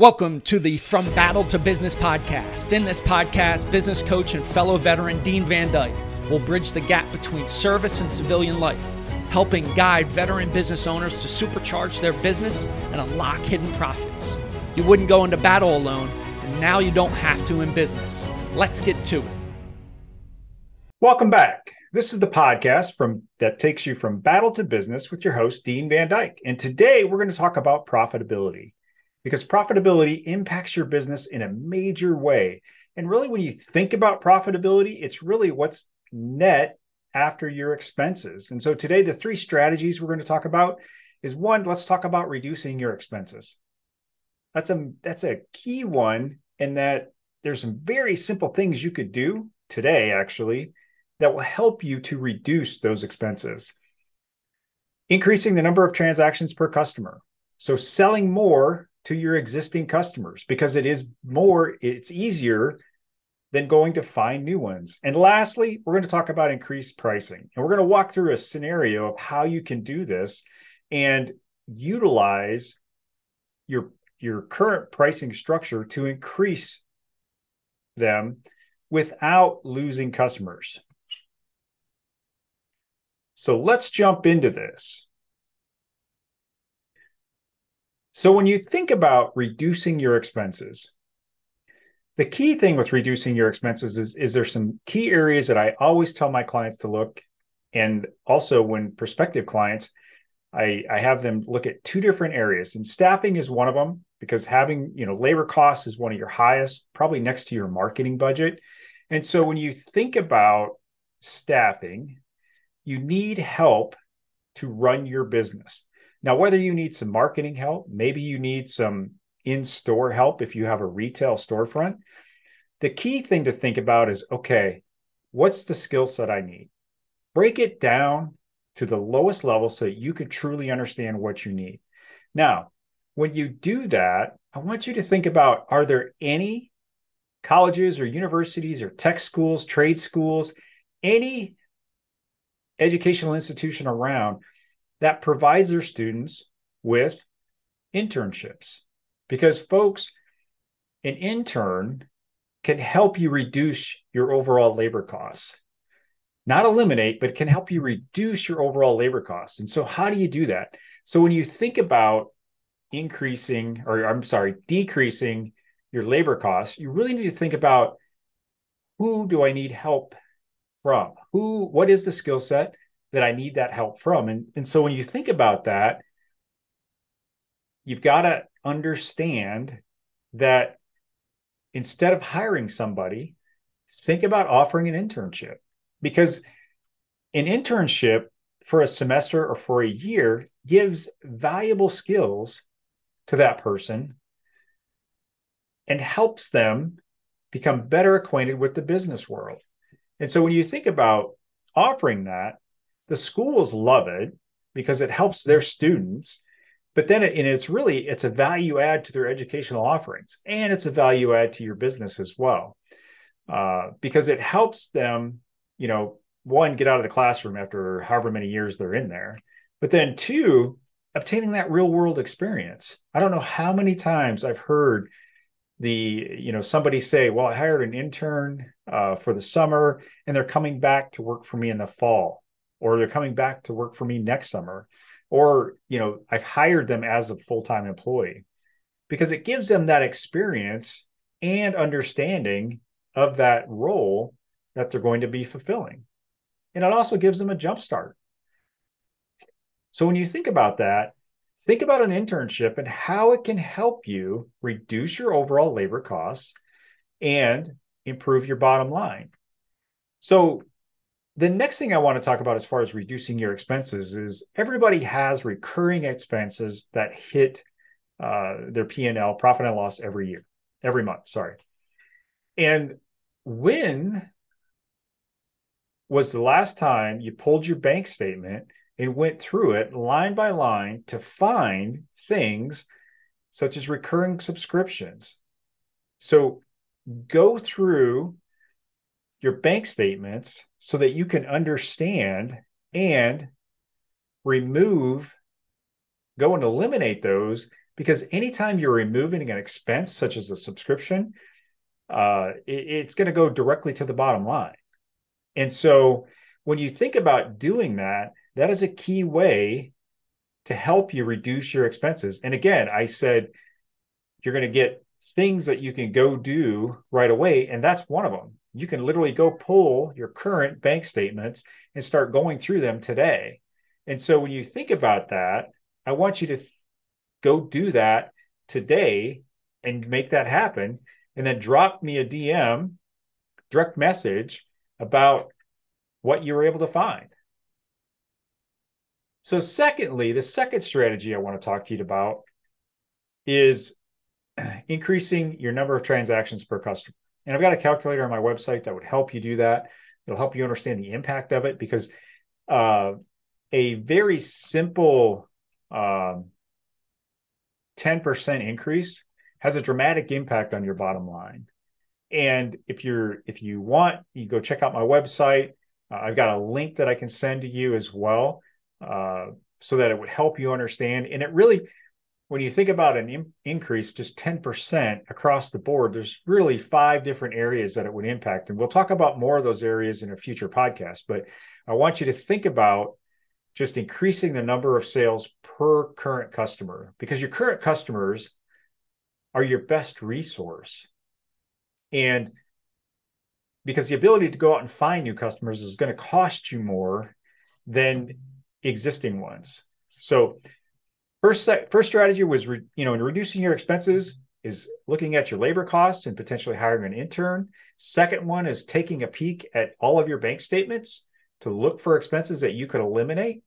Welcome to the From Battle to Business podcast. In this podcast, business coach and fellow veteran Dean Van Dyke will bridge the gap between service and civilian life, helping guide veteran business owners to supercharge their business and unlock hidden profits. You wouldn't go into battle alone, and now you don't have to in business. Let's get to it. Welcome back. This is the podcast from that takes you from battle to business with your host Dean Van Dyke. And today we're going to talk about profitability because profitability impacts your business in a major way. And really, when you think about profitability, it's really what's net after your expenses. And so today, the three strategies we're going to talk about is one, let's talk about reducing your expenses. That's a that's a key one in that there's some very simple things you could do today, actually, that will help you to reduce those expenses. Increasing the number of transactions per customer. So selling more to your existing customers because it is more, it's easier than going to find new ones. And lastly, we're going to talk about increased pricing. And we're going to walk through a scenario of how you can do this and utilize your your current pricing structure to increase them without losing customers. So let's jump into this. So, when you think about reducing your expenses, the key thing with reducing your expenses is, is there some key areas that I always tell my clients to look. And also, when prospective clients, I, I have them look at two different areas. And staffing is one of them because having, you know, labor costs is one of your highest, probably next to your marketing budget. And so, when you think about staffing, you need help to run your business. Now, whether you need some marketing help, maybe you need some in store help if you have a retail storefront, the key thing to think about is okay, what's the skill set I need? Break it down to the lowest level so that you can truly understand what you need. Now, when you do that, I want you to think about are there any colleges or universities or tech schools, trade schools, any educational institution around that provides their students with internships. Because, folks, an intern can help you reduce your overall labor costs. Not eliminate, but can help you reduce your overall labor costs. And so, how do you do that? So, when you think about increasing, or I'm sorry, decreasing your labor costs, you really need to think about who do I need help from? Who, what is the skill set? That I need that help from. And, and so when you think about that, you've got to understand that instead of hiring somebody, think about offering an internship because an internship for a semester or for a year gives valuable skills to that person and helps them become better acquainted with the business world. And so when you think about offering that, the schools love it because it helps their students but then it, and it's really it's a value add to their educational offerings and it's a value add to your business as well uh, because it helps them you know one get out of the classroom after however many years they're in there but then two obtaining that real world experience. I don't know how many times i've heard the you know somebody say well i hired an intern uh, for the summer and they're coming back to work for me in the fall or they're coming back to work for me next summer or you know i've hired them as a full-time employee because it gives them that experience and understanding of that role that they're going to be fulfilling. And it also gives them a jump start. So when you think about that think about an internship and how it can help you reduce your overall labor costs and improve your bottom line. So the next thing I want to talk about as far as reducing your expenses is everybody has recurring expenses that hit uh, their P&L, profit and loss every year, every month, sorry. And when was the last time you pulled your bank statement and went through it line by line to find things such as recurring subscriptions? So go through your bank statements so that you can understand and remove, go and eliminate those because anytime you're removing an expense such as a subscription, uh, it, it's going to go directly to the bottom line. And so when you think about doing that, that is a key way to help you reduce your expenses. And again, I said you're going to get things that you can go do right away. And that's one of them. You can literally go pull your current bank statements and start going through them today. And so when you think about that, I want you to go do that today and make that happen. And then drop me a DM, direct message about what you were able to find. So, secondly, the second strategy I want to talk to you about is increasing your number of transactions per customer. And I've got a calculator on my website that would help you do that. It'll help you understand the impact of it because uh, a very simple um, 10% increase has a dramatic impact on your bottom line. And if you're if you want, you go check out my website. Uh, I've got a link that I can send to you as well, uh, so that it would help you understand. And it really, when you think about an in- increase, just ten percent across the board, there's really five different areas that it would impact, and we'll talk about more of those areas in a future podcast. But I want you to think about just increasing the number of sales per current customer because your current customers are your best resource. And because the ability to go out and find new customers is going to cost you more than existing ones. So first first strategy was re, you know in reducing your expenses is looking at your labor costs and potentially hiring an intern. Second one is taking a peek at all of your bank statements to look for expenses that you could eliminate.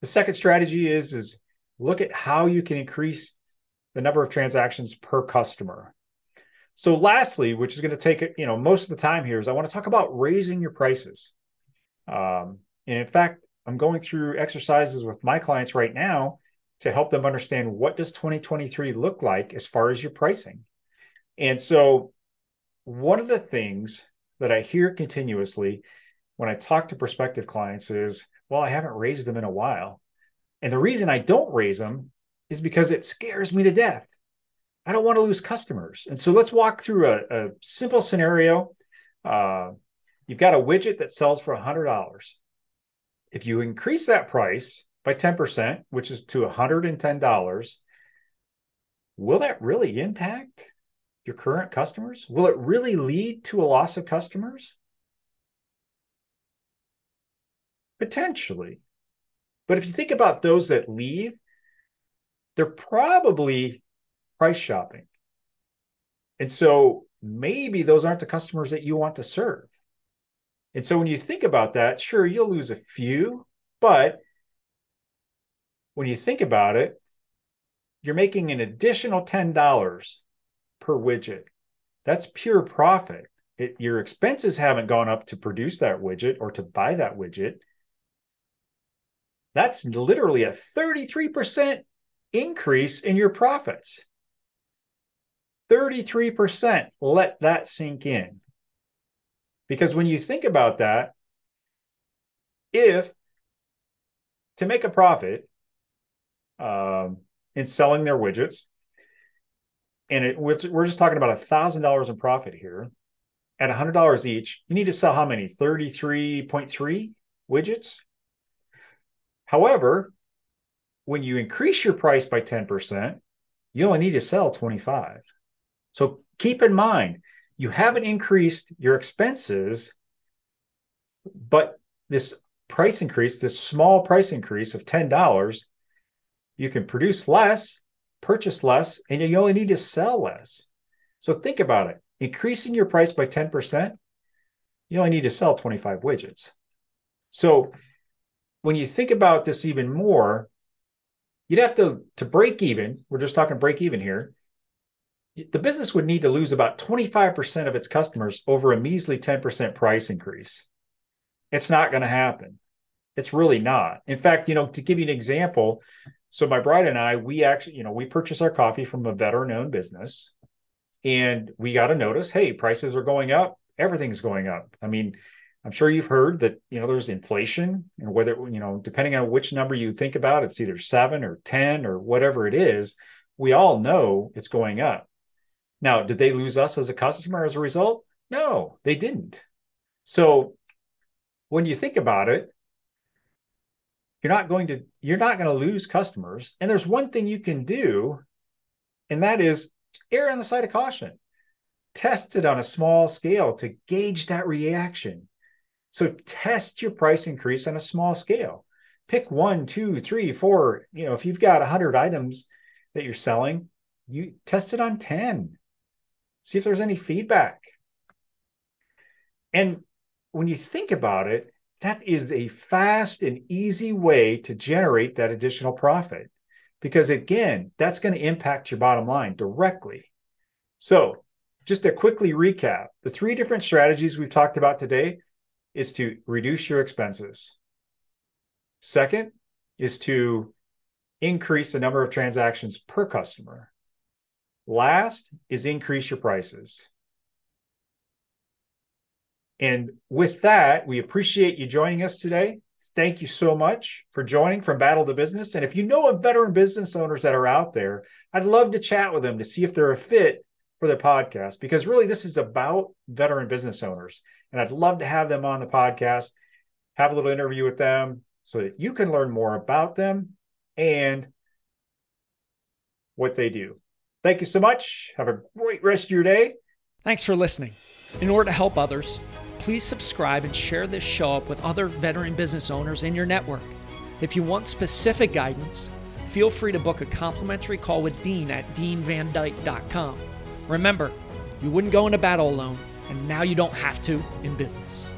The second strategy is is look at how you can increase the number of transactions per customer. So lastly, which is going to take you know most of the time here is I want to talk about raising your prices. Um, and in fact, I'm going through exercises with my clients right now to help them understand what does 2023 look like as far as your pricing. And so one of the things that I hear continuously when I talk to prospective clients is, well, I haven't raised them in a while. And the reason I don't raise them is because it scares me to death. I don't want to lose customers. And so let's walk through a, a simple scenario. Uh, you've got a widget that sells for $100. If you increase that price by 10%, which is to $110, will that really impact your current customers? Will it really lead to a loss of customers? Potentially. But if you think about those that leave, they're probably price shopping. And so maybe those aren't the customers that you want to serve. And so when you think about that, sure, you'll lose a few, but when you think about it, you're making an additional $10 per widget. That's pure profit. It, your expenses haven't gone up to produce that widget or to buy that widget. That's literally a 33% increase in your profits. 33%. Let that sink in. Because when you think about that, if to make a profit um, in selling their widgets, and it, we're just talking about a thousand dollars in profit here at a hundred dollars each, you need to sell how many? 33.3 widgets. However, when you increase your price by 10%, you only need to sell 25. So keep in mind, you haven't increased your expenses, but this price increase, this small price increase of $10, you can produce less, purchase less, and you only need to sell less. So think about it. Increasing your price by 10%, you only need to sell 25 widgets. So when you think about this even more, you'd have to to break even. We're just talking break even here. The business would need to lose about 25% of its customers over a measly 10% price increase. It's not going to happen. It's really not. In fact, you know, to give you an example, so my bride and I, we actually, you know, we purchase our coffee from a veteran-owned business, and we got a notice, hey, prices are going up. Everything's going up. I mean, I'm sure you've heard that you know there's inflation, and whether you know depending on which number you think about, it's either seven or ten or whatever it is. We all know it's going up. Now, did they lose us as a customer as a result? No, they didn't. So when you think about it, you're not going to you're not going to lose customers. And there's one thing you can do, and that is err on the side of caution. Test it on a small scale to gauge that reaction. So test your price increase on a small scale. Pick one, two, three, four. You know, if you've got 100 items that you're selling, you test it on 10. See if there's any feedback. And when you think about it, that is a fast and easy way to generate that additional profit. Because again, that's going to impact your bottom line directly. So, just to quickly recap the three different strategies we've talked about today is to reduce your expenses. Second is to increase the number of transactions per customer. Last is increase your prices. And with that, we appreciate you joining us today. Thank you so much for joining from Battle to Business. And if you know of veteran business owners that are out there, I'd love to chat with them to see if they're a fit for the podcast because really this is about veteran business owners. And I'd love to have them on the podcast, have a little interview with them so that you can learn more about them and what they do. Thank you so much. Have a great rest of your day. Thanks for listening. In order to help others, please subscribe and share this show up with other veteran business owners in your network. If you want specific guidance, feel free to book a complimentary call with Dean at deanvandyke.com. Remember, you wouldn't go into battle alone, and now you don't have to in business.